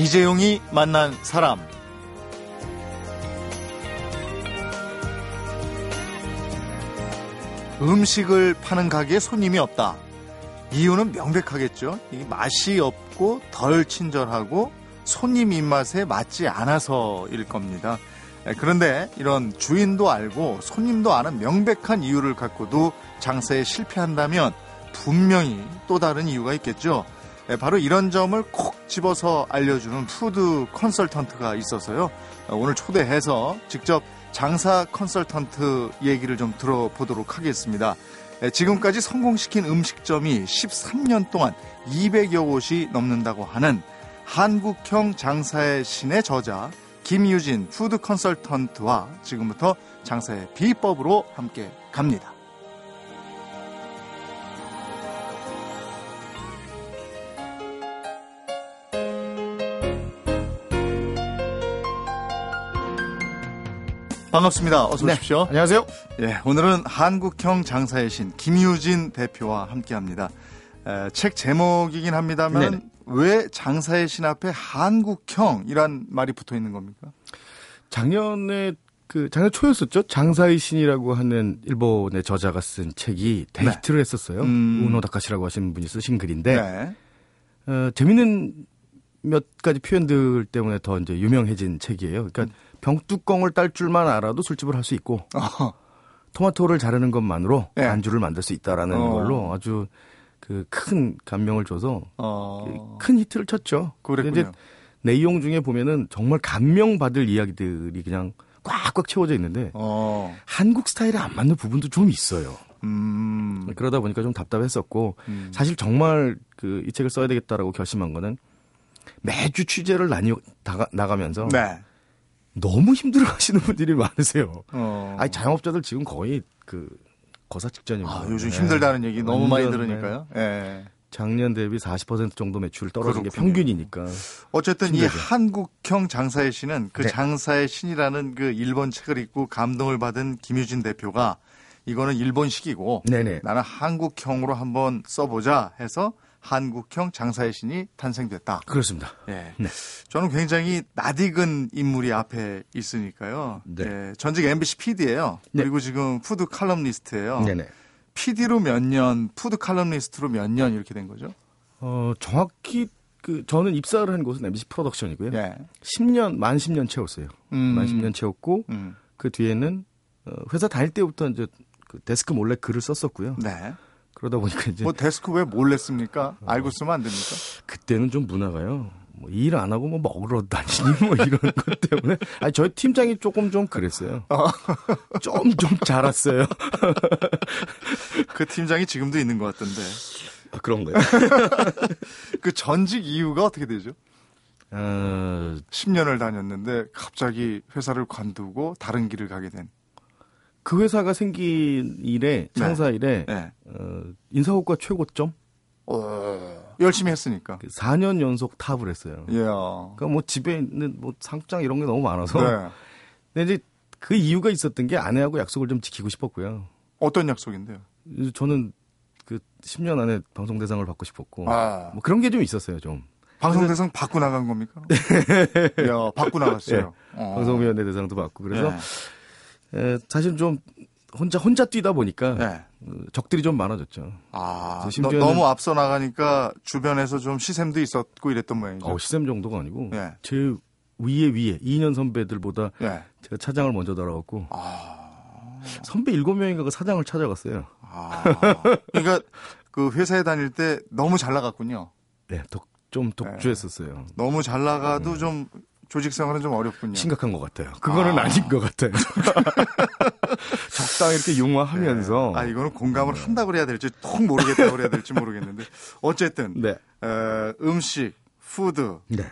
이재용이 만난 사람. 음식을 파는 가게에 손님이 없다. 이유는 명백하겠죠. 맛이 없고 덜 친절하고 손님 입맛에 맞지 않아서일 겁니다. 그런데 이런 주인도 알고 손님도 아는 명백한 이유를 갖고도 장사에 실패한다면 분명히 또 다른 이유가 있겠죠. 바로 이런 점을 콕 집어서 알려주는 푸드 컨설턴트가 있어서요. 오늘 초대해서 직접 장사 컨설턴트 얘기를 좀 들어보도록 하겠습니다. 지금까지 성공시킨 음식점이 13년 동안 200여 곳이 넘는다고 하는 한국형 장사의 신의 저자 김유진 푸드 컨설턴트와 지금부터 장사의 비법으로 함께 갑니다. 반갑습니다. 어서 네, 오십시오. 안녕하세요. 예, 오늘은 한국형 장사의 신 김유진 대표와 함께합니다. 에, 책 제목이긴 합니다만 네네. 왜 장사의 신 앞에 한국형이란 말이 붙어 있는 겁니까? 작년에 그 작년 초였었죠. 장사의 신이라고 하는 일본의 저자가 쓴 책이 데이트를 네. 했었어요. 음. 우노 다카시라고 하시는 분이 쓰신 글인데 네. 어, 재밌는 몇 가지 표현들 때문에 더 이제 유명해진 책이에요. 그러니까 음. 병뚜껑을 딸 줄만 알아도 술집을 할 수 있고 어. 토마토를 자르는 것만으로 네. 안주를 만들 수 있다라는 어. 걸로 아주 그 큰 감명을 줘서 어. 큰 히트를 쳤죠. 그랬군요. 내용 중에 보면은 정말 감명 받을 이야기들이 그냥 꽉꽉 채워져 있는데 어. 한국 스타일에 안 맞는 부분도 좀 있어요. 음. 그러다 보니까 좀 답답했었고 음. 사실 정말 그 이 책을 써야 되겠다라고 결심한 거는 매주 취재를 나뉘 나가면서 네. 너무 힘들어 하시는 분들이 많으세요. 어. 아니, 자영업자들 지금 거의 그 거사 직전입니다. 아, 요즘 힘들다는 얘기 너무 많이 들으니까요. 예. 네. 작년 대비 40% 정도 매출 떨어진 그렇군요. 게 평균이니까. 어쨌든 힘들죠. 이 한국형 장사의 신은 그 네. 장사의 신이라는 그 일본 책을 읽고 감동을 받은 김유진 대표가 이거는 일본식이고 네네. 나는 한국형으로 한번 써보자 해서 한국형 장사의 신이 탄생됐다. 그렇습니다. 예. 네. 저는 굉장히 낯익은 인물이 앞에 있으니까요. 네. 예. 전직 MBC PD예요. 네. 그리고 지금 푸드 칼럼니스트예요. 네네. PD로 몇 년, 푸드 칼럼니스트로 몇 년 이렇게 된 거죠? 어, 정확히 그 저는 입사를 한 곳은 MBC 프로덕션이고요. 예. 10년 만 10년 채웠어요. 음. 만 10년 채웠고 음. 그 뒤에는 어, 회사 다닐 때부터 이제 그 데스크 몰래 글을 썼었고요. 네. 그러다 보니까 이제 뭐 데스크 왜 몰래 씁니까? 알고 쓰면 안 됩니까? 그때는 좀 문화가요. 뭐 일 안 하고 뭐 먹으러 다니니 뭐 이런 것 때문에 아니 저희 팀장이 조금 좀 그랬어요. 좀좀 좀 자랐어요. 그 팀장이 지금도 있는 것 같던데. 아, 그런가요? 그 전직 이유가 어떻게 되죠? 어... 10년을 다녔는데 갑자기 회사를 관두고 다른 길을 가게 된. 그 회사가 생긴 일에 네. 창사 일에 네. 어, 인사고과 최고점 어, 열심히 했으니까 4년 그 연속 탑을 했어요. 예. 그러니까 뭐 집에 있는 뭐 상장 이런 게 너무 많아서. 네. 근데 이제 그 이유가 있었던 게 아내하고 약속을 좀 지키고 싶었고요. 어떤 약속인데요? 저는 그 10년 안에 방송 대상을 받고 싶었고 아. 뭐 그런 게 좀 있었어요, 좀. 방송 대상 받고 나간 겁니까? 야, 받고 나갔어요. 네. 어. 방송위원회 대상도 받고 그래서 네. 에, 사실 좀 혼자 혼자 뛰다 보니까 네. 어, 적들이 좀 많아졌죠. 아, 너, 너무 앞서 나가니까 주변에서 좀 시샘도 있었고 이랬던 모양이죠. 어, 시샘 정도가 아니고 네. 제 위에 위에 2년 선배들보다 네. 제가 차장을 먼저 달아갖고 아... 선배 7명인가 그 사장을 찾아갔어요. 아... 그러니까 그 회사에 다닐 때 너무 잘 나갔군요. 네, 독, 좀 독주했었어요. 네. 너무 잘 나가도 네. 좀 조직 생활은 좀 어렵군요. 심각한 것 같아요. 그거는 아. 닌것 같아요. 적당히 이렇게 융화하면서. 네. 아, 이거는 공감을 네. 한다고 그래야 될지, 통 모르겠다고 그래야 될지 모르겠는데. 어쨌든. 네. 에, 음식, 푸드. 네.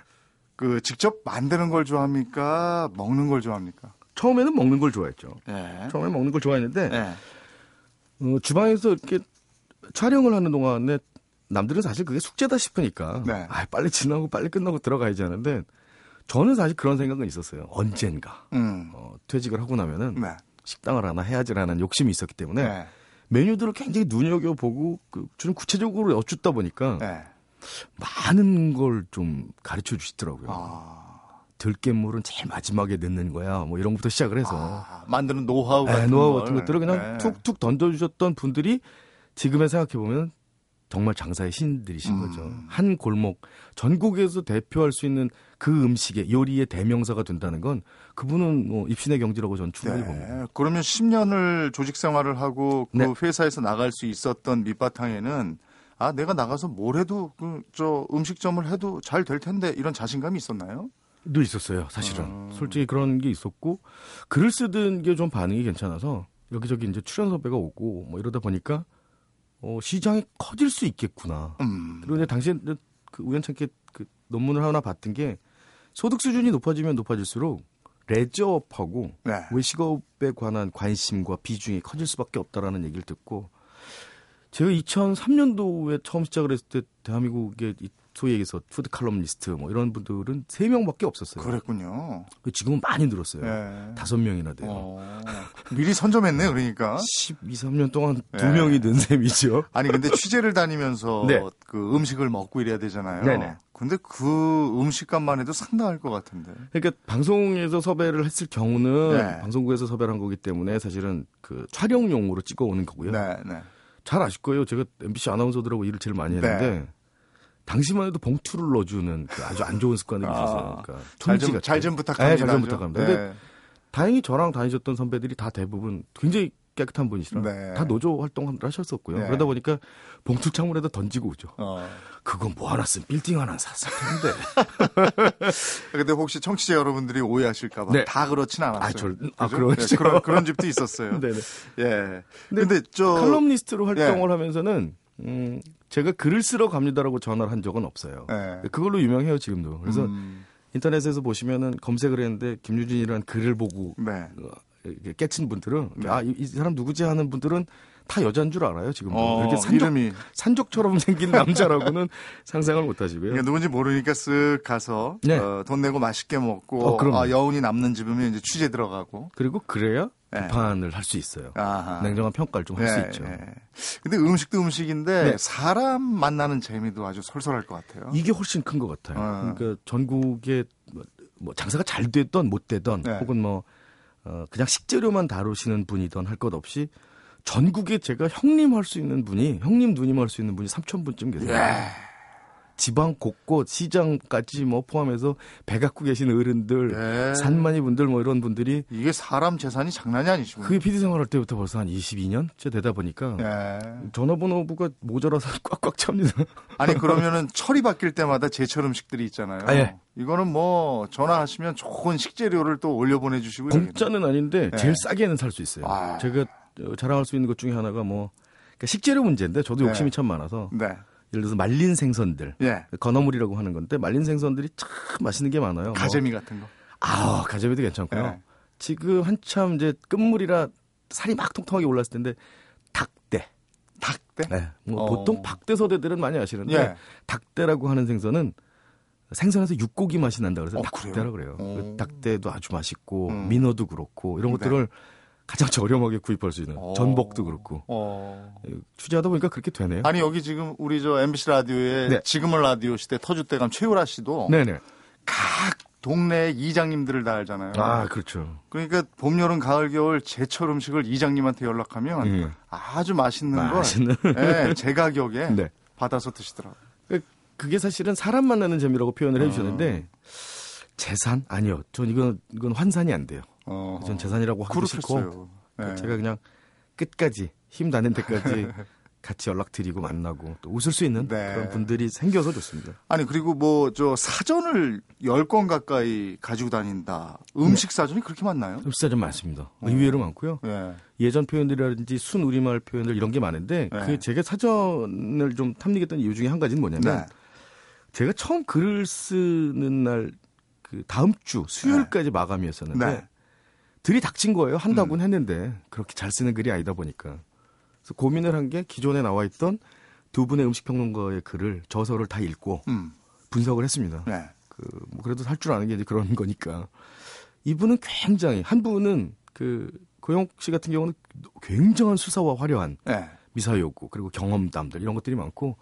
그, 직접 만드는 걸 좋아합니까? 먹는 걸 좋아합니까? 처음에는 먹는 걸 좋아했죠. 네. 처음에 먹는 걸 좋아했는데. 네. 어, 주방에서 이렇게 촬영을 하는 동안에 남들은 사실 그게 숙제다 싶으니까. 네. 아, 빨리 지나고 빨리 끝나고 들어가야지 하는데 저는 사실 그런 생각은 있었어요. 언젠가 음. 어, 퇴직을 하고 나면은 네. 식당을 하나 해야지라는 욕심이 있었기 때문에 네. 메뉴들을 굉장히 눈여겨 보고 그, 좀 구체적으로 여쭙다 보니까 네. 많은 걸 좀 가르쳐 주시더라고요. 아. 들깨물은 제일 마지막에 넣는 거야. 뭐 이런 것부터 시작을 해서 아, 만드는 노하우 같은 네, 노하우 같은 것들을 그냥 네. 툭툭 던져주셨던 분들이 지금에 생각해 보면 정말 장사의 신들이신 음. 거죠. 한 골목 전국에서 대표할 수 있는 그 음식의 요리의 대명사가 된다는 건 그분은 뭐 입신의 경지라고 저는 충분히 네. 봅니다. 그러면 10년을 조직 생활을 하고 그 네. 회사에서 나갈 수 있었던 밑바탕에는 아 내가 나가서 뭘 해도 그 저 음식점을 해도 잘 될 텐데 이런 자신감이 있었나요? 늘 있었어요, 사실은. 아. 솔직히 그런 게 있었고 글을 쓰던 게 좀 반응이 괜찮아서 여기저기 이제 출연 섭외가 오고 뭐 이러다 보니까 어, 시장이 커질 수 있겠구나. 음. 그리고 이제 당시에 그 우연찮게 그 논문을 하나 봤던 게 소득 수준이 높아지면 높아질수록 레저업하고 네. 외식업에 관한 관심과 비중이 커질 수밖에 없다라는 얘기를 듣고 제가 2003년도에 처음 시작을 했을 때 대한민국의 소위 얘기해서 푸드 칼럼니스트 뭐 이런 분들은 3명밖에 없었어요. 그랬군요. 그 지금은 많이 늘었어요. 네. 5명이나 돼요. 어, 미리 선점했네, 그러니까. 12, 13년 동안 네. 2명이 는 셈이죠. 아니, 근데 취재를 다니면서 네. 그 음식을 먹고 이래야 되잖아요. 네네. 근데 그 음식값만 해도 상당할 것 같은데. 그러니까 방송에서 섭외를 했을 경우는 네. 방송국에서 섭외를 한 거기 때문에 사실은 그 촬영용으로 찍어 오는 거고요. 네, 네. 잘 아실 거예요. 제가 MBC 아나운서들하고 일을 제일 많이 했는데 네. 당시만 해도 봉투를 넣어주는 그 아주 안 좋은 습관들이 있었어요. 그러니까 잘좀 잘 좀 부탁합니다. 네, 잘좀 부탁합니다. 네. 근데 다행히 저랑 다니셨던 선배들이 다 대부분 굉장히 깨끗한 분이시라 네. 다 노조 활동을 하셨었고요. 네. 그러다 보니까 봉투 창문에다 던지고 오죠. 어. 그건 뭐 하나 쓴 빌딩 하나 샀을 텐데. 근데 혹시 청취자 여러분들이 오해하실까봐 네. 다 그렇진 않았어요. 아, 저, 아 그렇죠. 네, 그런 그런 집도 있었어요. 네네. 예. 근데, 근데 저 칼럼니스트로 활동을 예. 하면서는 음, 제가 글을 쓰러 갑니다라고 전화를 한 적은 없어요. 네. 그걸로 유명해요 지금도. 그래서 음. 인터넷에서 보시면은 검색을 했는데 김유진이라는 글을 보고 네. 어, 깨친 분들은 네. 아이 이 사람 누구지 하는 분들은 다 여자인 줄 알아요 지금 어, 이렇게 산적, 이름이. 산적처럼 생긴 남자라고는 상상을 못 하시고요. 그러니까 누군지 모르니까 쓱 가서 네. 어, 돈 내고 맛있게 먹고 어, 아, 여운이 남는 집이면 이제 취재 들어가고 그리고 그래야 네. 비판을 할수 있어요. 아하. 냉정한 평가를 좀 할수 네, 있죠. 네. 근데 음식도 음식인데 네. 사람 만나는 재미도 아주 솔솔할 것 같아요. 이게 훨씬 큰 것 같아요. 어. 그러니까 전국에 뭐, 뭐 장사가 잘 됐던 못 되던 네. 혹은 뭐 어, 그냥 식재료만 다루시는 분이던 할 것 없이 전국에 제가 형님 할 수 있는 분이 형님 누님 할 수 있는 분이 3천 분쯤 계세요. 예. 지방 곳곳 시장까지 뭐 포함해서 배 갖고 계신 어른들, 네. 산만이 분들 뭐 이런 분들이 이게 사람 재산이 장난이 아니죠. 그게 PD 생활할 때부터 벌써 한 22년째 되다 보니까 네. 전화번호부가 모자라서 꽉꽉 찹니다. 아니 그러면은 철이 바뀔 때마다 제철 음식들이 있잖아요. 아, 예. 이거는 뭐 전화하시면 좋은 식재료를 또 올려 보내주시고 공짜는 아닌데 네. 제일 싸게는 살 수 있어요. 아. 제가 자랑할 수 있는 것 중에 하나가 뭐 그러니까 식재료 문제인데 저도 네. 욕심이 참 많아서. 네. 예를 들어서 말린 생선들, 예. 건어물이라고 하는 건데 말린 생선들이 참 맛있는 게 많아요. 뭐 가재미 뭐. 같은 거. 아, 가재미도 괜찮고요. 예. 지금 한참 이제 끝물이라 살이 막 통통하게 올랐을 텐데 닭대. 닭대? 네. 뭐 어. 보통 박대서대들은 많이 아시는데 예. 닭대라고 하는 생선은 생선에서 육고기 맛이 난다 그래서 어, 닭대라 그래요. 어. 그 닭대도 아주 맛있고 음. 민어도 그렇고 이런 네. 것들을 네. 가장 저렴하게 구입할 수 있는 어. 전복도 그렇고 어. 예, 취재하다 보니까 그렇게 되네요. 아니 여기 지금 우리 저 MBC 라디오에 네. 지금은 라디오 시대 터줏대감 최우라 씨도 네네. 각 동네 이장님들을 다 알잖아요. 아 그렇죠. 그러니까 봄, 여름, 가을, 겨울 제철 음식을 이장님한테 연락하면 음. 아주 맛있는 맛있는 걸 네, 제 가격에 네. 받아서 드시더라고요. 그, 그게 사실은 사람 만나는 재미라고 표현을 해주셨는데 어. 재산 아니요. 전 이건 이건 환산이 안 돼요. 어, 전 재산이라고 하기 싫고 네. 제가 그냥 끝까지 힘 나는 데까지 같이 연락드리고 만나고 또 웃을 수 있는 네. 그런 분들이 생겨서 좋습니다. 아니 그리고 뭐 저 사전을 10권 가까이 가지고 다닌다. 음식 사전이 그렇게 많나요? 음식 사전 많습니다. 어. 의외로 많고요. 네. 예전 표현들이라든지 순 우리말 표현들 이런 게 많은데 네. 그 제가 사전을 좀 탐닉했던 이유 중에 한 가지는 뭐냐면 네. 제가 처음 글을 쓰는 날 그 다음 주 수요일까지 마감이었었는데 네. 들이 닥친 거예요. 한다고는 음. 했는데 그렇게 잘 쓰는 글이 아니다 보니까. 그래서 고민을 한 게 기존에 나와 있던 두 분의 음식 평론가의 글을 저서를 다 읽고 음. 분석을 했습니다. 네. 그 뭐 그래도 할줄 아는 게 이제 그런 거니까. 이분은 굉장히 한 분은 그 고영 씨 같은 경우는 굉장한 수사와 화려한 네. 미사여구 그리고 경험담들 이런 것들이 많고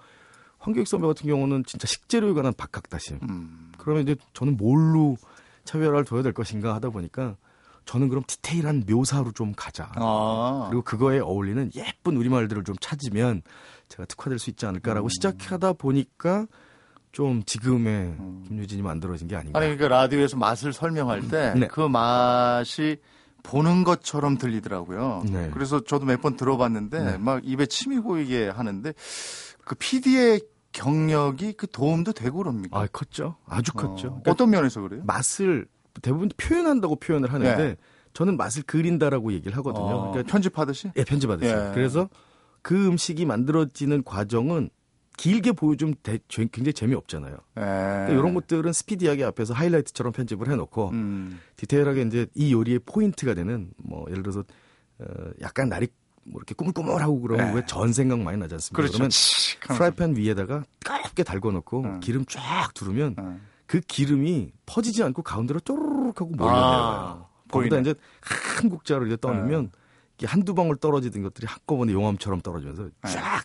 황교익 선배 같은 경우는 진짜 식재료에 관한 박학다심. 음. 그러면 이제 저는 뭘로 차별화를 둬야 될 것인가 하다 보니까 저는 그럼 디테일한 묘사로 좀 가자. 아. 그리고 그거에 어울리는 예쁜 우리말들을 좀 찾으면 제가 특화될 수 있지 않을까라고 음. 시작하다 보니까 좀 지금의 음. 김유진이 만들어진 게 아닌가. 아니 그러니까 라디오에서 맛을 설명할 때그 네. 그 맛이 보는 것처럼 들리더라고요. 네. 그래서 저도 몇 번 들어봤는데 네. 막 입에 침이 고이게 하는데 그 PD의 경력이 그 도움도 되고 그럽니까? 아, 컸죠. 아주 컸죠. 어. 그러니까 어떤 면에서 그래요? 맛을 대부분 표현한다고 표현을 하는데 네. 저는 맛을 그린다라고 얘기를 하거든요. 어, 그러니까 편집하듯이? 예, 편집하듯이. 예. 그래서 그 음식이 만들어지는 과정은 길게 보여주면 대, 굉장히 재미없잖아요. 예. 그러니까 이런 것들은 스피디하게 앞에서 하이라이트처럼 편집을 해놓고 음. 디테일하게 이제 이 요리의 포인트가 되는 뭐 예를 들어서 어, 약간 날이 뭐 이렇게 꾸물꾸물하고 그러면 네. 왜 전 생각 많이 나지 않습니까? 그렇죠. 그러면 프라이팬 위에다가 까맣게 달궈놓고 네. 기름 쫙 두르면 네. 그 기름이 퍼지지 않고 가운데로 쪼르륵 하고 몰려내요. 아, 거기다 이제 한 국자를 이제 떠내면 네. 한두 방울 떨어지던 것들이 한꺼번에 용암처럼 떨어지면서 네. 쫙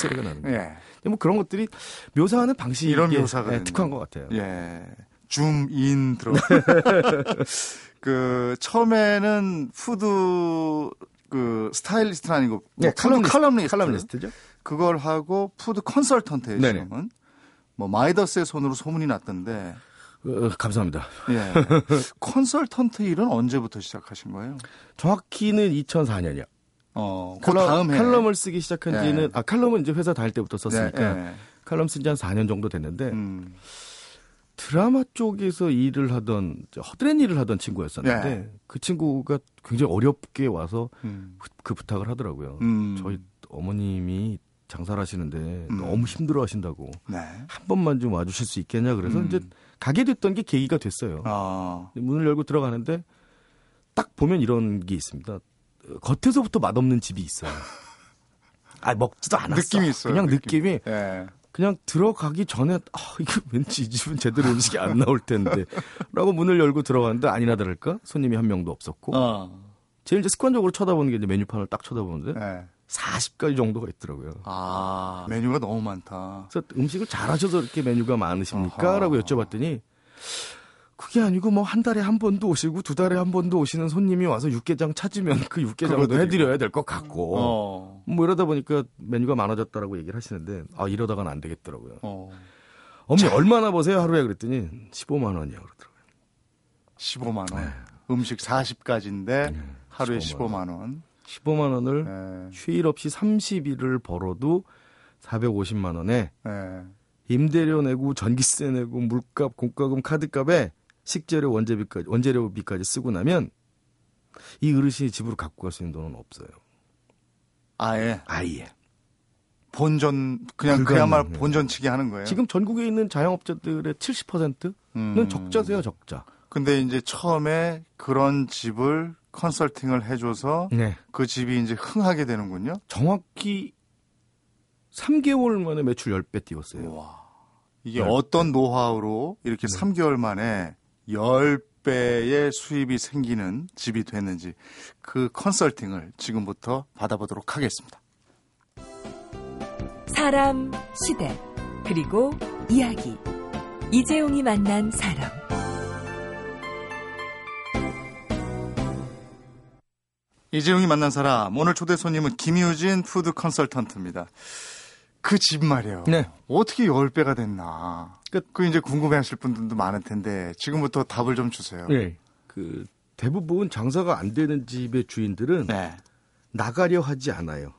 소리가 나는 거예요. 예. 뭐 그런 것들이 묘사하는 방식이 이런 묘사가 예, 독특한 것 같아요. 예. 줌인 들어. 그 처음에는 푸드 그 스타일리스트는 아니고 뭐 네, 칼럼니스트, 칼럼니스트. 칼럼니스트죠. 그걸 하고 푸드 컨설턴트예요. 지금은. 뭐 마이더스의 손으로 소문이 났던데. 어, 감사합니다. 예. 컨설턴트 일은 언제부터 시작하신 거예요? 정확히는 2004년이요. 어, 그 칼럼, 다음 해. 칼럼을 쓰기 시작한 예. 지는, 예. 아, 칼럼은 이제 회사 다닐 때부터 썼으니까. 예, 예. 칼럼 쓴 지 한 4년 정도 됐는데, 음. 드라마 쪽에서 일을 하던, 허드렛 일을 하던 친구였었는데, 예. 그 친구가 굉장히 어렵게 와서 음. 그, 그, 부탁을 하더라고요. 음. 저희 어머님이 장사를 하시는데 음. 너무 힘들어 하신다고. 네. 한 번만 좀 와주실 수 있겠냐. 그래서 음. 이제 가게 됐던 게 계기가 됐어요. 아. 문을 열고 들어가는데 딱 보면 이런 게 있습니다. 겉에서부터 맛없는 집이 있어요. 아 먹지도 않았어. 느낌이 있어요. 그냥 느낌. 이 네. 그냥 들어가기 전에 아 이거 왠지 이 집은 제대로 음식이 안 나올 텐데라고 문을 열고 들어갔는데 아니나 다를까 손님이 한 명도 없었고 어. 제일 이제 습관적으로 쳐다보는 게 이제 메뉴판을 딱 쳐다보는데 네. 40가지 정도가 있더라고요. 아 메뉴가 너무 많다. 그래서 음식을 잘하셔서 이렇게 메뉴가 많으십니까?라고 여쭤봤더니 그게 아니고 뭐 한 달에 한 번도 오시고 두 달에 한 번도 오시는 손님이 와서 육개장 찾으면 그 육개장도 해드려야 될 것 같고 어. 뭐 이러다 보니까 메뉴가 많아졌다라고 얘기를 하시는데 아 이러다가는 안 되겠더라고요. 어. 어머니 자. 얼마나 보세요 하루에 그랬더니 15만 원이요 그러더라고요. 15만 원. 네. 음식 40가지인데 네. 하루에 15만, 15만 원. 15만 원을 네. 휴일 없이 30일을 벌어도 450만 원에 네. 임대료 내고 전기세 내고 물값, 공과금, 카드값에 식재료 원재비까지 원재료비까지 쓰고 나면 이 어르신이 집으로 갖고 갈 수 있는 돈은 없어요. 아예. 아예. 본전 그냥 그야말로 본전치기 하는 거예요. 지금 전국에 있는 자영업자들의 70%는 음. 적자세요, 적자. 근데 이제 처음에 그런 집을 컨설팅을 해줘서 네. 그 집이 이제 흥하게 되는군요. 정확히 3개월 만에 매출 10배 띄웠어요. 와. 이게 10배. 어떤 노하우로 이렇게 네. 3개월 만에 10배의 수입이 생기는 집이 됐는지 그 컨설팅을 지금부터 받아보도록 하겠습니다. 사람, 시대, 그리고 이야기. 이재용이 만난 사람. 이재용이 만난 사람. 오늘 초대 손님은 김유진 푸드 컨설턴트입니다. 그 집 말이에요. 네. 어떻게 10배가 됐나. 그, 그 이제 궁금해 하실 분들도 많을 텐데 지금부터 답을 좀 주세요. 네. 그 대부분 장사가 안 되는 집의 주인들은 네. 나가려 하지 않아요.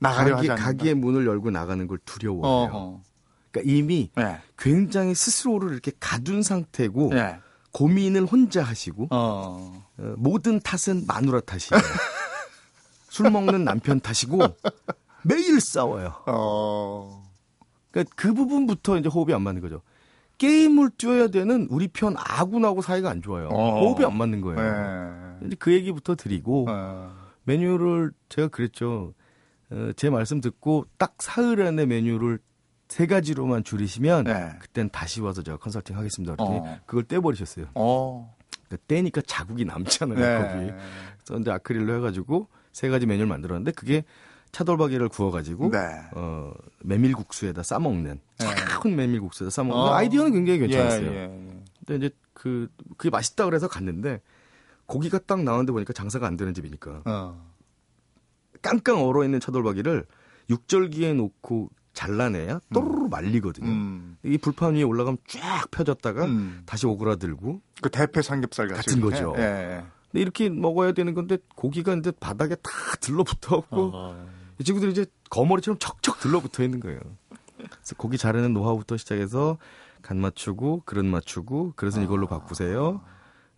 나가려 가게, 하지 가게의 문을 열고 나가는 걸 두려워해요. 어허. 그러니까 이미 네. 굉장히 스스로를 이렇게 가둔 상태고 네. 고민을 혼자 하시고 어. 어, 모든 탓은 마누라 탓이에요. 술 먹는 남편 탓이고 매일 싸워요. 어. 그러니까 그 부분부터 이제 호흡이 안 맞는 거죠. 게임을 뛰어야 되는 우리 편 아군하고 사이가 안 좋아요. 어. 호흡이 안 맞는 거예요. 네. 이제 그 얘기부터 드리고 어. 메뉴를 제가 그랬죠. 어, 제 말씀 듣고 딱 사흘 안에 메뉴를 세 가지로만 줄이시면 네. 그땐 다시 와서 제가 컨설팅 하겠습니다. 그랬더니 어. 그걸 떼버리셨어요. 어. 그러니까 떼니까 자국이 남잖아요. 네. 거기. 그래서 이제 아크릴로 해가지고 세 가지 메뉴를 만들었는데 그게 차돌박이를 구워가지고 네. 어, 메밀국수에다 싸먹는 네. 큰 메밀국수에다 싸먹는 어. 아이디어는 굉장히 괜찮았어요. 예, 예, 예. 근데 이제 그 그게 맛있다 그래서 갔는데 고기가 딱 나왔는데 보니까 장사가 안 되는 집이니까 어. 깡깡 얼어 있는 차돌박이를 육절기에 놓고 잘라내야 또르르 말리거든요. 음. 이 불판 위에 올라가면 쫙 펴졌다가 음. 다시 오그라들고 그 대패 삼겹살 같은 거죠. 예, 예. 근데 이렇게 먹어야 되는 건데 고기가 이제 바닥에 다 들러붙어 갖고 어. 이 친구들이 이제 거머리처럼 척척 들러붙어 있는 거예요. 그래서 고기 자르는 노하우부터 시작해서 간 맞추고 그릇 맞추고 그릇은 이걸로 바꾸세요.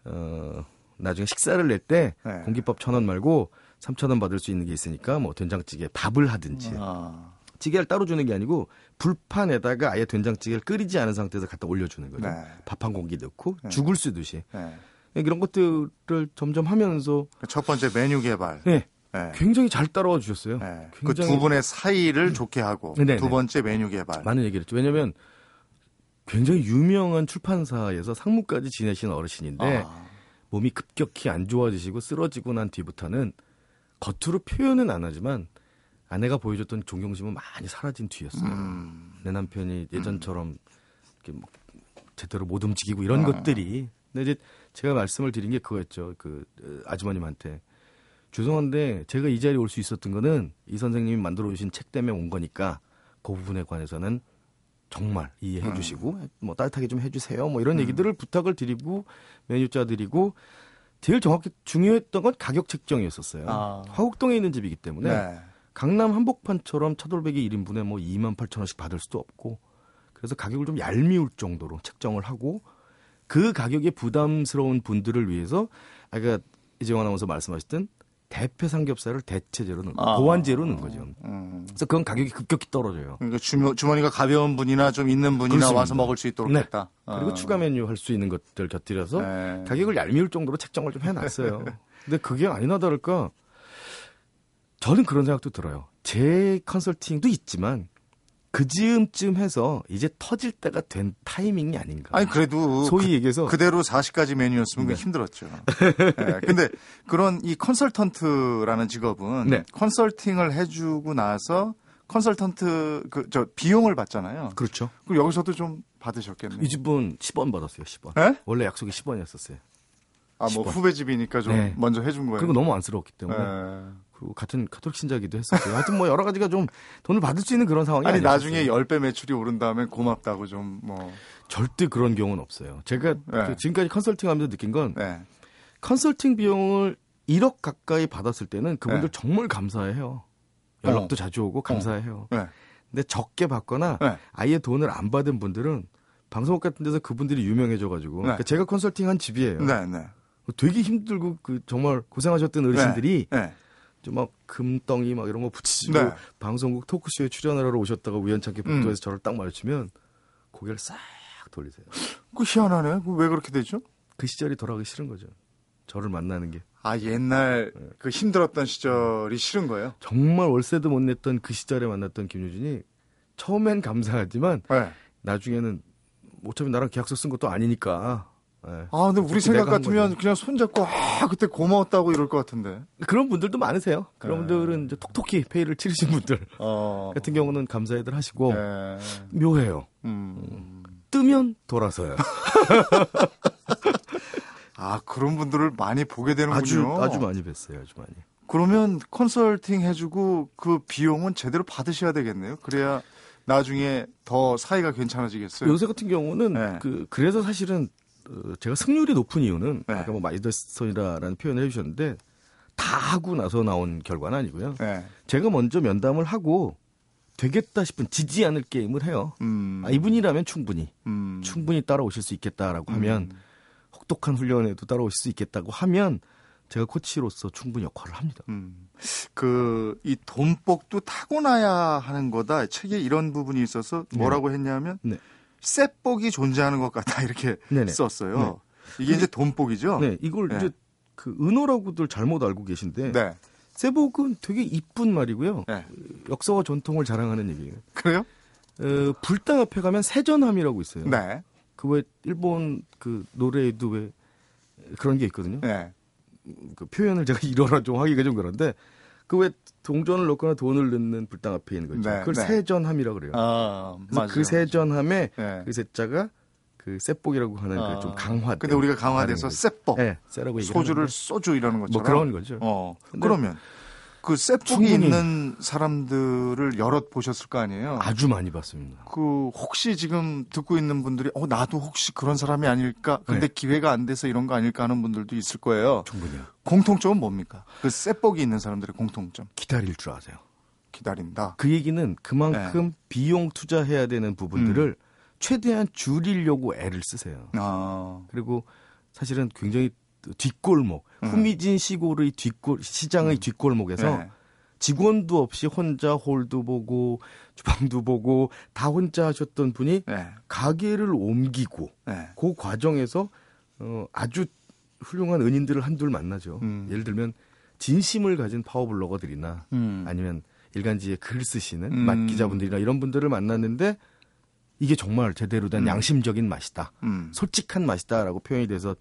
어, 나중에 식사를 낼때 네. 공깃밥 천 원 말고 삼천 원 받을 수 있는 게 있으니까 뭐 된장찌개 밥을 하든지 아. 찌개를 따로 주는 게 아니고 불판에다가 아예 된장찌개를 끓이지 않은 상태에서 갖다 올려주는 거죠. 네. 밥한 공기 넣고 네. 죽을 쓰듯이 예. 이런 것들을 점점 하면서 첫 번째 메뉴 개발. 네, 예. 굉장히 잘 따라와 주셨어요. 예. 그 굉장히 두 분의 사이를 좋게 하고 네네. 두 번째 메뉴 개발. 많은 얘기를 했죠. 왜냐하면 굉장히 유명한 출판사에서 상무까지 지내신 어르신인데 아. 몸이 급격히 안 좋아지시고 쓰러지고 난 뒤부터는 겉으로 표현은 안 하지만 아내가 보여줬던 존경심은 많이 사라진 뒤였어요. 음. 내 남편이 예전처럼 이렇게 뭐 제대로 못 움직이고 이런 아. 것들이. 근데 이제 제가 말씀을 드린 게 그거였죠. 그 어, 아주머님한테 죄송한데 제가 이 자리에 올 수 있었던 거는 이 선생님이 만들어 주신 책 때문에 온 거니까 그 부분에 관해서는 정말 이해해 음. 주시고 뭐 따뜻하게 좀 해주세요. 뭐 이런 얘기들을 부탁을 드리고 메뉴짜 드리고 제일 정확히 중요했던 건 가격 책정이었었어요. 아. 화곡동에 있는 집이기 때문에 네. 강남 한복판처럼 차돌박이 1인분에 뭐 2만 8천 원씩 받을 수도 없고 그래서 가격을 좀 얄미울 정도로 책정을 하고 그 가격에 부담스러운 분들을 위해서 아까 이재원 아나운서 말씀하셨던 대패 삼겹살을 대체제로 넣은 아. 고환제로 넣은 거죠. 음. 그래서 그건 가격이 급격히 떨어져요. 그러니까 주머, 주머니가 가벼운 분이나 좀 있는 분이나 그렇습니다. 와서 먹을 수 있도록 네. 했다. 그리고 어. 추가 메뉴 할 수 있는 것들 곁들여서 네. 가격을 얄미울 정도로 책정을 좀 해놨어요. 근데 그게 아니나 다를까 저는 그런 생각도 들어요. 제 컨설팅도 있지만 그 즈음쯤 해서 이제 터질 때가 된 타이밍이 아닌가. 아니 그래도 소위 얘기해서 그, 대로 40가지 메뉴였으면 그 네. 힘들었죠. 네. 근데 그런 이 컨설턴트라는 직업은 네. 컨설팅을 해주고 나서 컨설턴트 그 저 비용을 받잖아요. 그렇죠. 그럼 여기서도 좀 받으셨겠네요. 이 집은 10원 받았어요. 10원. 네? 원래 약속이 10원이었었어요. 아, 뭐 10원. 후배 집이니까 좀 네. 먼저 해준 거예요. 그리고 너무 안쓰러웠기 때문에 네. 그리고 같은 카톨릭 신자기도 했었고요. 하여튼 뭐 여러 가지가 좀 돈을 받을 수 있는 그런 상황이 아니 아니었어요. 나중에 10배 매출이 오른 다음에 고맙다고 좀 뭐. 절대 그런 경우는 없어요. 제가 네. 그 지금까지 컨설팅하면서 느낀 건 네. 컨설팅 비용을 1억 가까이 받았을 때는 그분들 네. 정말 감사해요. 연락도 어. 자주 오고 감사해요. 네. 근데 적게 받거나 네. 아예 돈을 안 받은 분들은 방송국 같은 데서 그분들이 유명해져가지고 네. 그러니까 제가 컨설팅한 집이에요. 네, 네. 되게 힘들고 그 정말 고생하셨던 어르신들이 네. 좀 막 금덩이 막 이런 거 붙이시고 네. 방송국 토크쇼에 출연을 하러 오셨다가 우연찮게 음. 복도에서 저를 딱 마주치면 고개를 싹 돌리세요. 그 희한하네. 그왜 그렇게 되죠? 그 시절이 돌아가기 싫은 거죠. 저를 만나는 게. 아, 옛날 그 힘들었던 시절이 싫은 거예요? 정말 월세도 못 냈던 그 시절에 만났던 김효진이 처음엔 감사하지만 네. 나중에는 어차피 나랑 계약서 쓴 것도 아니니까 예. 아, 근데 우리 생각 같으면. 그냥 손잡고, 아, 그때 고마웠다고 이럴 것 같은데. 그런 분들도 많으세요. 그런 네. 분들은 이제 톡톡히 페이를 치르신 분들 어. 같은 경우는 감사히들 하시고 네. 묘해요. 음. 뜨면 돌아서요. 아, 그런 분들을 많이 보게 되는군요. 아주 아주 많이 뵀어요. 아주 많이. 그러면 컨설팅 해주고 그 비용은 제대로 받으셔야 되겠네요. 그래야 나중에 더 사이가 괜찮아지겠어요. 요새 같은 경우는 네. 그 그래서 사실은 어, 제가 승률이 높은 이유는 네. 아까 뭐 마이더슨이라는 표현을 해주셨는데 다 하고 나서 나온 결과는 아니고요. 네. 제가 먼저 면담을 하고 되겠다 싶은 지지 않을 게임을 해요. 음. 아, 이분이라면 충분히 음. 충분히 따라오실 수 있겠다라고 하면 음. 혹독한 훈련에도 따라오실 수 있겠다고 하면 제가 코치로서 충분히 역할을 합니다. 음. 그, 이 돈복도 타고나야 하는 거다. 책에 이런 부분이 있어서 뭐라고 했냐면, 네. 쇠복이 존재하는 것 같다. 이렇게 네네. 썼어요. 이게 이제 돈복이죠? 네, 이걸 네. 이제 그 은어라고들 잘못 알고 계신데 네. 세복은 되게 이쁜 말이고요. 네. 역사와 전통을 자랑하는 얘기예요. 그래요? 어, 불당 앞에 가면 세전함이라고 있어요. 네. 그 왜 일본 그 노래에도 왜 그런 게 있거든요. 네. 그 표현을 제가 이러라 좀 하기가 좀 그런데 그 왜 동전을 넣거나 돈을 넣는 불당 앞에 있는 거 있죠. 네, 그걸 네. 세전함이라고 그래요. 아, 그래서 그 세전함에 네. 그 세자가 그 셋복이라고 하는 그 아, 그좀 강화. 근데 우리가 강화돼서 셋복. 네, 쎄라고 소주를 소주 이러는 뭐 것처럼. 뭐 그런 거죠. 어. 그러면 그 셋복이 있는 사람들을 여럿 보셨을 거 아니에요? 아주 많이 봤습니다. 그 혹시 지금 듣고 있는 분들이 어 나도 혹시 그런 사람이 아닐까? 근데 네. 기회가 안 돼서 이런 거 아닐까 하는 분들도 있을 거예요. 충분히요. 공통점은 뭡니까? 그 셋복이 있는 사람들의 공통점. 기다릴 줄 아세요. 기다린다. 그 얘기는 그만큼 네. 비용 투자해야 되는 부분들을 음. 최대한 줄이려고 애를 쓰세요. 아. 그리고 사실은 굉장히 뒷골목, 음. 후미진 시골의 뒷골 시장의 음. 뒷골목에서 네. 직원도 없이 혼자 홀도 보고 주방도 보고 다 혼자 하셨던 분이 네. 가게를 옮기고 네. 그 과정에서 어 아주 훌륭한 은인들을 한둘 만나죠. 음. 예를 들면 진심을 가진 파워블로거들이나 음. 아니면 일간지에 글 쓰시는 음. 맛 기자분들이나 이런 분들을 만났는데 이게 정말 제대로 된 음. 양심적인 맛이다. 음. 솔직한 맛이다라고 표현이 돼서 어,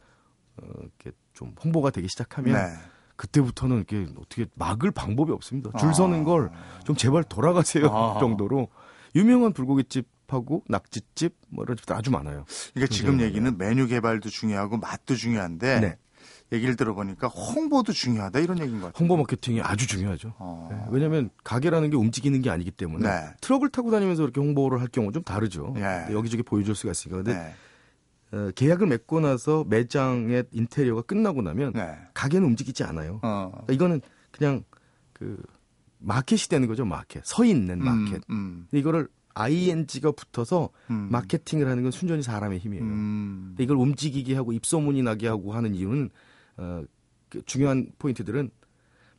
이렇게 좀 홍보가 되기 시작하면 네. 그때부터는 이렇게 어떻게 막을 방법이 없습니다. 줄 서는 아. 걸좀 제발 돌아가세요 아. 정도로 유명한 불고기집 하고 낙지집 뭐 이런 집도 아주 많아요. 그러니까 지금 얘기는 메뉴 개발도 중요하고 맛도 중요한데 네. 얘기를 들어보니까 홍보도 중요하다 이런 얘기인 것 같아요. 홍보 마케팅이 아주 중요하죠. 어. 네. 왜냐하면 가게라는 게 움직이는 게 아니기 때문에 네. 트럭을 타고 다니면서 이렇게 홍보를 할 경우 좀 다르죠. 네. 여기저기 보여줄 수가 있으니까. 근데 네. 어, 계약을 맺고 나서 매장의 인테리어가 끝나고 나면 네. 가게는 움직이지 않아요. 어. 그러니까 이거는 그냥 그 마켓이 되는 거죠. 마켓 서 있는 음, 마켓. 음, 음. 이거를 ing가 붙어서 음. 마케팅을 하는 건 순전히 사람의 힘이에요. 음. 이걸 움직이게 하고 입소문이 나게 하고 하는 이유는 어, 그 중요한 포인트들은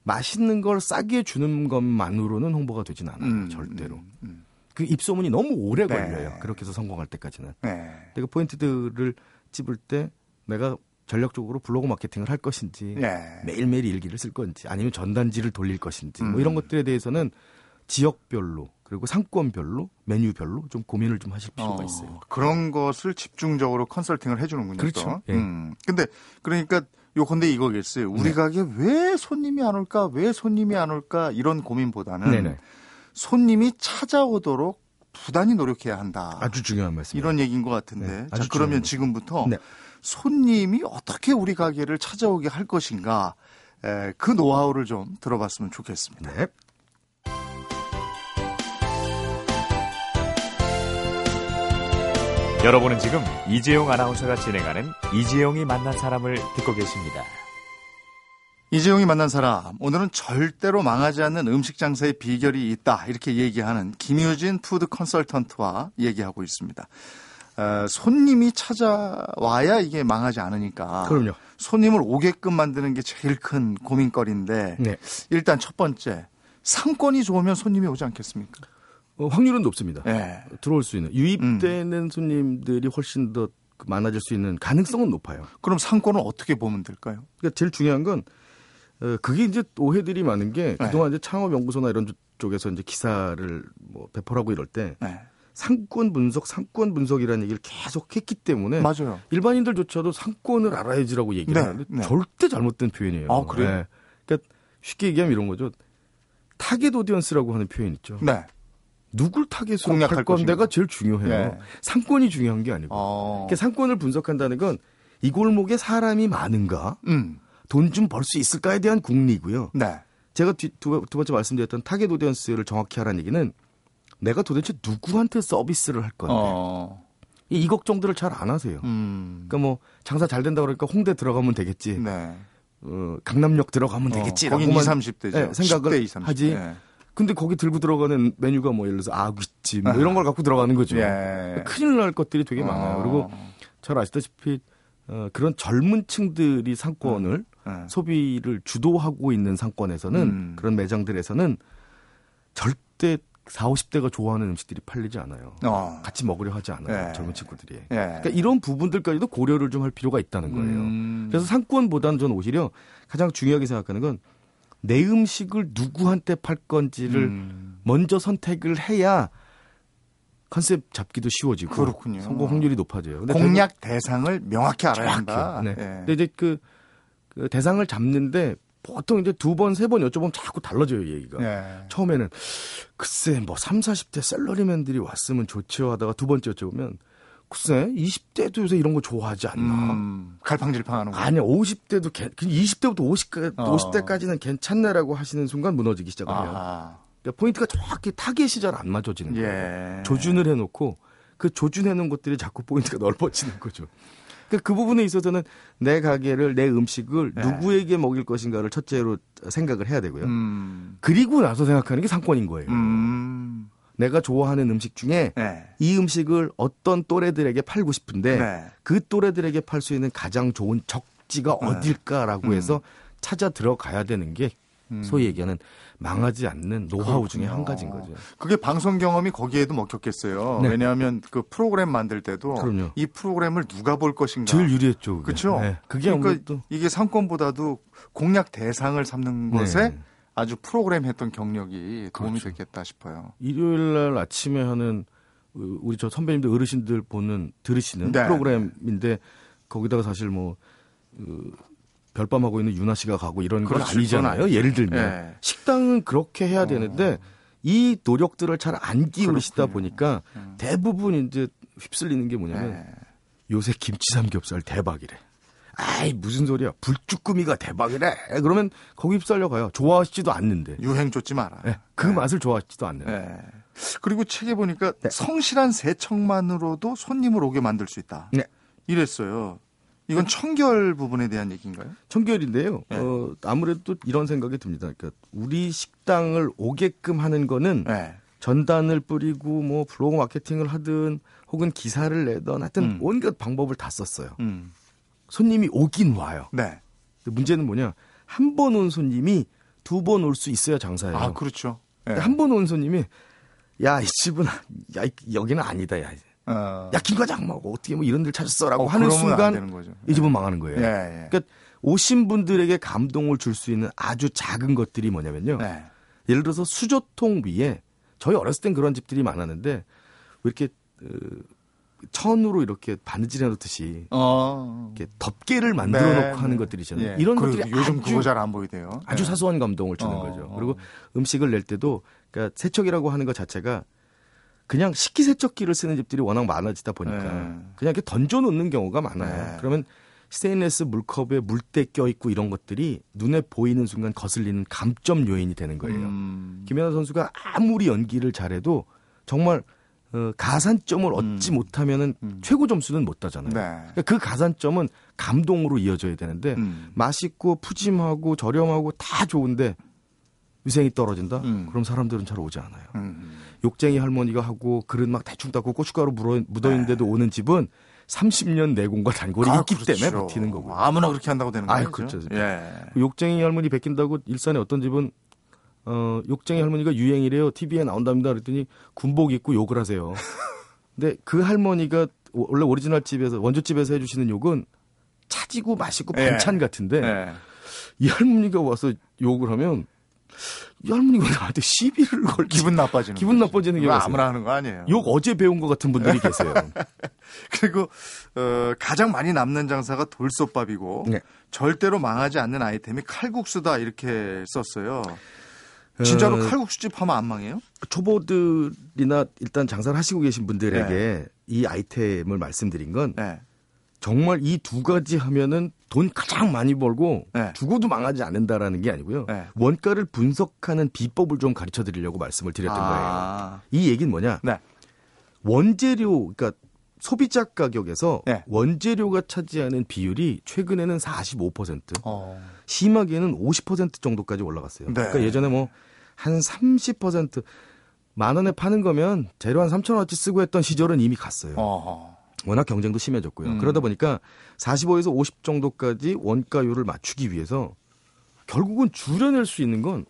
맛있는 걸 싸게 주는 것만으로는 홍보가 되진 않아요. 음, 절대로. 그 입소문이 너무 오래 네. 걸려요. 그렇게 해서 성공할 때까지는. 네. 그 포인트들을 찝을 때 내가 전략적으로 블로그 마케팅을 할 것인지 네. 매일매일 일기를 쓸 건지 아니면 전단지를 돌릴 것인지 음. 뭐 이런 음. 것들에 대해서는 지역별로 그리고 상권별로 메뉴별로 좀 고민을 좀 하실 필요가 어, 있어요. 그런 것을 집중적으로 컨설팅을 해주는군요. 그렇죠. 예. 음. 근데 그러니까 요건데 이거겠어요. 우리 네. 가게 왜 손님이 안 올까? 왜 손님이 안 올까? 이런 고민보다는 네네. 손님이 찾아오도록 부단히 노력해야 한다. 아주 중요한 말씀. 이런 얘기인 것 같은데. 네, 자, 그러면 지금부터 네. 손님이 어떻게 우리 가게를 찾아오게 할 것인가, 에, 그 노하우를 좀 들어봤으면 좋겠습니다. 네. 여러분은 지금 이재용 아나운서가 진행하는 이재용이 만난 사람을 듣고 계십니다. 이재용이 만난 사람 오늘은 절대로 망하지 않는 음식 장사의 비결이 있다 이렇게 얘기하는 김유진 푸드 컨설턴트와 얘기하고 있습니다. 어, 손님이 찾아와야 이게 망하지 않으니까. 그럼요. 손님을 오게끔 만드는 게 제일 큰 고민거리인데 네. 일단 첫 번째 상권이 좋으면 손님이 오지 않겠습니까? 어, 확률은 높습니다. 네. 들어올 수 있는 유입되는 음. 손님들이 훨씬 더 많아질 수 있는 가능성은 높아요. 그럼 상권을 어떻게 보면 될까요? 그러니까 제일 중요한 건 어, 그게 이제 오해들이 많은 게 네. 그동안 이제 창업연구소나 이런 쪽에서 이제 기사를 뭐 배포하고 이럴 때 네. 상권 분석, 상권 분석이라는 얘기를 계속 했기 때문에 맞아요. 일반인들조차도 상권을 알아야지라고 얘기를 네. 하는데 네. 절대 잘못된 표현이에요. 아, 그래요? 네. 그러니까 쉽게 얘기하면 이런 거죠. target audience라고 하는 표현 있죠. 네. 누굴 타겟으로 할 건데가 제일 중요해요. 네. 상권이 중요한 게 아니고. 어. 그러니까 상권을 분석한다는 건 이 골목에 사람이 많은가? 음. 돈 좀 벌 수 있을까에 대한 궁리고요. 네. 제가 두, 두, 두 번째 말씀드렸던 target audience를 정확히 하라는 얘기는 내가 도대체 누구한테 서비스를 할 건데 어. 이 걱정들을 잘 안 하세요. 음. 그러니까 뭐 장사 잘 된다 그러니까 홍대 들어가면 되겠지. 네. 어, 강남역 들어가면 어, 되겠지. 거긴 20, 30대죠. 네, 생각을 10대, 20, 하지. 네. 근데 거기 들고 들어가는 메뉴가 뭐 예를 들어서 아귀찜 뭐 이런 걸 갖고 들어가는 거죠. 예. 큰일 날 것들이 되게 많아요. 어. 그리고 잘 아시다시피 어, 그런 젊은 층들이 상권을 음. 소비를 주도하고 있는 상권에서는 음. 그런 매장들에서는 절대 4, 50대가 좋아하는 음식들이 팔리지 않아요. 어. 같이 먹으려 하지 않아요. 네. 젊은 친구들이. 네. 그러니까 이런 부분들까지도 고려를 좀 할 필요가 있다는 거예요. 음. 그래서 상권보다는 저는 오히려 가장 중요하게 생각하는 건 내 음식을 누구한테 팔 건지를 음. 먼저 선택을 해야 컨셉 잡기도 쉬워지고 그렇군요. 성공 확률이 높아져요. 공략 대상을 명확히 알아야 한다. 네. 네. 근데 이제 그, 그, 대상을 잡는데 보통 이제 두 번, 세 번 여쭤보면 자꾸 달라져요, 얘기가. 네. 처음에는 글쎄 뭐 3, 40대 샐러리맨들이 왔으면 좋지요 하다가 두 번째 여쭤보면 글쎄 20대도 요새 이런 거 좋아하지 않나. 음, 갈팡질팡하는 거. 아니야 50대도 20대부터 50, 50대까지는 괜찮네라고 하시는 순간 무너지기 시작해요. 그러니까 포인트가 정확히 타겟 설정 안 맞아지는 거예요. 예. 조준을 해놓고 그 조준해 놓은 것들이 자꾸 포인트가 넓어지는 거죠. 그러니까 그 부분에 있어서는 내 가게를 내 음식을 네. 누구에게 먹일 것인가를 첫째로 생각을 해야 되고요. 음. 그리고 나서 생각하는 게 상권인 거예요. 음. 내가 좋아하는 음식 중에 네. 이 음식을 어떤 또래들에게 팔고 싶은데 네. 그 또래들에게 팔 수 있는 가장 좋은 적지가 네. 어딜까라고 음. 해서 찾아 들어가야 되는 게 음. 소위 얘기하는 망하지 않는 노하우 그렇군요. 중에 한 가지인 거죠. 그게 방송 경험이 거기에도 먹혔겠어요. 네. 왜냐하면 그 프로그램 만들 때도 그럼요. 이 프로그램을 누가 볼 것인가 제일 유리했죠. 그렇죠. 네. 그게 그러니까 아무래도... 이게 상권보다도 공략 대상을 삼는 네. 것에 아주 프로그램 했던 경력이 도움이 그렇죠. 됐겠다 싶어요. 일요일 날 아침에 하는 우리 저 선배님들 어르신들 보는 들으시는 네. 프로그램인데 거기다가 사실 뭐 그, 별밤하고 있는 유나 씨가 가고 이런 건 아니잖아요. 예를 들면 네. 식당은 그렇게 해야 어. 되는데 이 노력들을 잘안 기울이시다 보니까 음. 대부분 이제 휩쓸리는 게 뭐냐면 네. 요새 김치 삼겹살 대박이래. 아이 무슨 소리야 불쭈꾸미가 대박이래 그러면 거기 휩쓸려 가요 좋아하시지도 않는데 유행 쫓지 마라 네, 그 네. 맛을 좋아하시지도 않는데 네. 그리고 책에 보니까 네. 성실한 세척만으로도 손님을 오게 만들 수 있다 네. 이랬어요 이건 청결 부분에 대한 얘기인가요? 청결인데요. 네. 어, 아무래도 이런 생각이 듭니다. 그러니까 우리 식당을 오게끔 하는 거는 네. 전단을 뿌리고 뭐 블로그 마케팅을 하든 혹은 기사를 내던 하여튼 음. 온갖 방법을 다 썼어요. 음. 손님이 오긴 와요. 네. 문제는 뭐냐? 한 번 온 손님이 두 번 올 수 있어야 장사예요. 아, 그렇죠. 네. 한번 온 손님이 야, 이 집은 야, 여기는 아니다. 야. 어. 야 김과장 뭐 어떻게 뭐 이런 데를 찾았어라고 어, 하는 순간 이 집은 네. 망하는 거예요. 예, 예. 그러니까 오신 분들에게 감동을 줄 수 있는 아주 작은 것들이 뭐냐면요. 네. 예를 들어서 수조통 위에 저희 어렸을 땐 그런 집들이 많았는데 왜 이렇게 어, 천으로 이렇게 바느질 해놓듯이 어. 이렇게 덮개를 만들어 네, 놓고 하는 것들이 있잖아요. 예. 이런 것들이 요즘 아주, 그거 잘 안 보이대요. 아주 네. 사소한 감동을 주는 어, 거죠. 그리고 음식을 낼 때도 그러니까 세척이라고 하는 것 자체가 그냥 식기세척기를 쓰는 집들이 워낙 많아지다 보니까 네. 그냥 이렇게 던져 놓는 경우가 많아요. 네. 그러면 스테인레스 물컵에 물때 껴 있고 이런 것들이 눈에 보이는 순간 거슬리는 감점 요인이 되는 거예요. 음. 김연아 선수가 아무리 연기를 잘해도 정말 어, 가산점을 얻지 음. 못하면은 음. 최고 점수는 못 따잖아요. 네. 그러니까 그 가산점은 감동으로 이어져야 되는데 음. 맛있고 푸짐하고 저렴하고 다 좋은데 위생이 떨어진다? 음. 그럼 사람들은 잘 오지 않아요. 음. 욕쟁이 할머니가 하고 그릇 막 대충 닦고 고춧가루 묻어 있는데도 네. 오는 집은 30년 내공과 단골이 아, 있기 그렇죠. 때문에 버티는 거고. 아무나 그렇게 한다고 되는 거예요. 아, 그렇죠. 예. 욕쟁이 할머니 베낀다고 일산에 어떤 집은 어, 욕쟁이 할머니가 유행이래요. TV에 나온답니다. 그랬더니 군복 입고 욕을 하세요. 근데 그 할머니가 원래 오리지널 집에서 원조집에서 해주시는 욕은 차지고 맛있고 예. 반찬 같은데 예. 이 할머니가 와서 욕을 하면 이 할머니가 나한테 시비를 걸 기분 나빠지는 기분. 나빠지는 게 아무나 하는 거 아니에요. 욕 어제 배운 것 같은 분들이 계세요. 그리고 어, 가장 많이 남는 장사가 돌솥밥이고 네. 절대로 망하지 않는 아이템이 칼국수다 이렇게 썼어요. 진짜로 어, 칼국수집 하면 안 망해요? 초보들이나 일단 장사를 하시고 계신 분들에게 네. 이 아이템을 말씀드린 건 네. 정말 이 두 가지 하면은 돈 가장 많이 벌고 네. 죽어도 망하지 않는다라는 게 아니고요. 네. 원가를 분석하는 비법을 좀 가르쳐 드리려고 말씀을 드렸던 아. 거예요. 이 얘기는 뭐냐? 네. 원재료 그러니까 소비자 가격에서 네. 원재료가 차지하는 비율이 최근에는 45%, 어. 심하게는 50% 정도까지 올라갔어요. 네. 그러니까 예전에 뭐 한 30%만 원에 파는 거면 재료 한 3천 원어치 쓰고 했던 시절은 이미 갔어요. 어허. 워낙 경쟁도 심해졌고요. 음. 그러다 보니까 45에서 50 정도까지 원가율을 맞추기 위해서 결국은 줄여낼 수 있는 건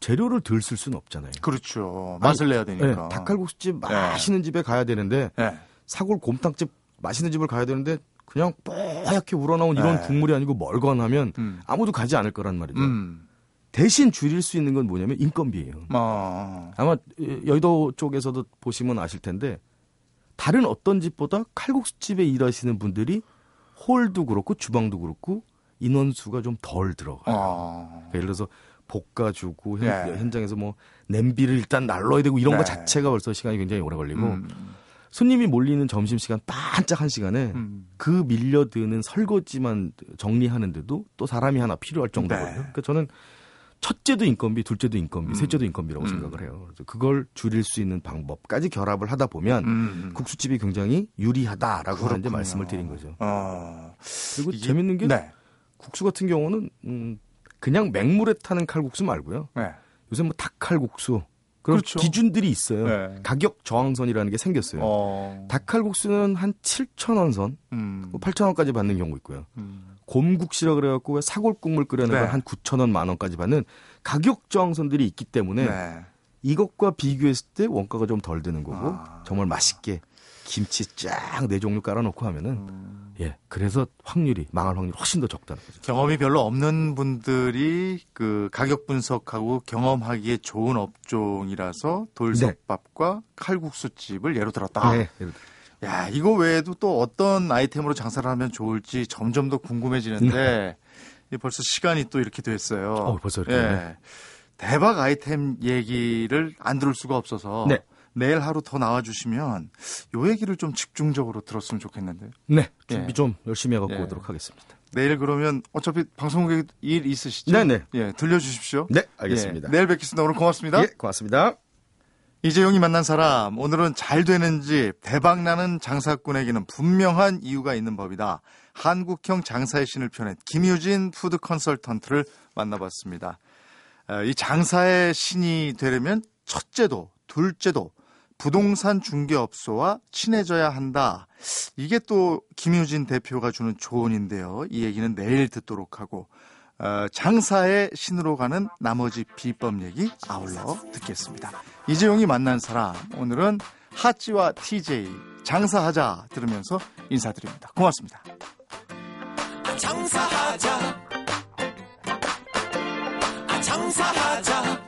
재료를 덜 쓸 수는 없잖아요. 그렇죠. 맛을 아니, 내야 되니까. 네, 닭칼국수집 네. 맛있는 네. 집에 가야 되는데 네. 사골 곰탕집 맛있는 집을 가야 되는데 그냥 뽀얗게 우러나온 이런 네. 국물이 아니고 멀건하면 음. 아무도 가지 않을 거란 말이죠. 음. 대신 줄일 수 있는 건 뭐냐면 인건비예요. 어. 아마 여의도 쪽에서도 보시면 아실 텐데 다른 어떤 집보다 칼국수집에 일하시는 분들이 홀도 그렇고 주방도 그렇고 인원수가 좀 덜 들어가요. 어. 그러니까 예를 들어서 볶아주고 현, 네. 현장에서 뭐 냄비를 일단 날러야 되고 이런 네. 거 자체가 벌써 시간이 굉장히 오래 걸리고 음. 손님이 몰리는 점심시간 반짝 한 시간에 음. 그 밀려드는 설거지만 정리하는데도 또 사람이 하나 필요할 정도거든요. 네. 그러니까 저는 첫째도 인건비, 둘째도 인건비, 음. 셋째도 인건비라고 음. 생각을 해요. 그래서 그걸 줄일 수 있는 방법까지 결합을 하다 보면 음. 음. 국수집이 굉장히 유리하다라고 하는 말씀을 드린 거죠. 어. 그리고 이게, 재밌는 게 네. 국수 같은 경우는 음, 그냥 맹물에 타는 칼국수 말고요. 네. 요새 뭐 닭칼국수 그런 그렇죠. 기준들이 있어요. 네. 가격 저항선이라는 게 생겼어요. 어. 닭칼국수는 한 7천 원 선, 음. 8천 뭐 원까지 받는 경우 있고요. 음. 곰국시라 그래갖고 사골국물 끓여내면 네. 한 9천 원, 만 원까지 받는 가격 저항선들이 있기 때문에 네. 이것과 비교했을 때 원가가 좀 덜 드는 거고 아. 정말 맛있게 김치 쫙 네 종류 깔아놓고 하면은 음. 예 그래서 확률이 망할 확률이 훨씬 더 적다는 거죠. 경험이 별로 없는 분들이 그 가격 분석하고 경험하기에 좋은 업종이라서 돌솥밥과 네. 칼국수집을 예로 들었다. 네. 야 이거 외에도 또 어떤 아이템으로 장사를 하면 좋을지 점점 더 궁금해지는데 네. 벌써 시간이 또 이렇게 됐어요. 어, 벌써 이렇게. 예. 대박 아이템 얘기를 안 들을 수가 없어서. 네. 내일 하루 더 나와주시면 요 얘기를 좀 집중적으로 들었으면 좋겠는데요. 네, 준비 예. 좀 열심히 해갖고 예. 오도록 하겠습니다. 내일 그러면 어차피 방송국에 일 있으시죠? 네네. 예, 들려주십시오. 네, 알겠습니다. 예, 내일 뵙겠습니다. 오늘 고맙습니다. 예, 고맙습니다. 이재용이 만난 사람, 오늘은 잘 되는 집, 대박나는 장사꾼에게는 분명한 이유가 있는 법이다. 한국형 장사의 신을 펴낸 김유진 푸드 컨설턴트를 만나봤습니다. 어, 이 장사의 신이 되려면 첫째도, 둘째도, 부동산 중개업소와 친해져야 한다. 이게 또 김유진 대표가 주는 조언인데요. 이 얘기는 내일 듣도록 하고 어, 장사의 신으로 가는 나머지 비법 얘기 아울러 듣겠습니다. 이재용이 만난 사람 오늘은 하찌와 TJ 장사하자 들으면서 인사드립니다. 고맙습니다. 장사하자. 장사하자.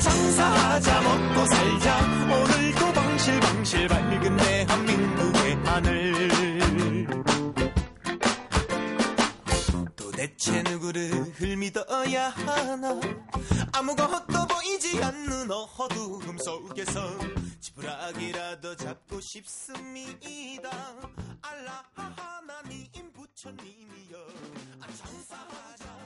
장사하자. 먹고 살자. 오늘도 방실방실 밝은 대한민국의 하늘 대체 누구를 믿어야 하나? 아무것도 보이지 않는 어두움 속에서 지푸라기라도 잡고 싶습니다. 알라 하나님 부처님이여. 아, 장사하자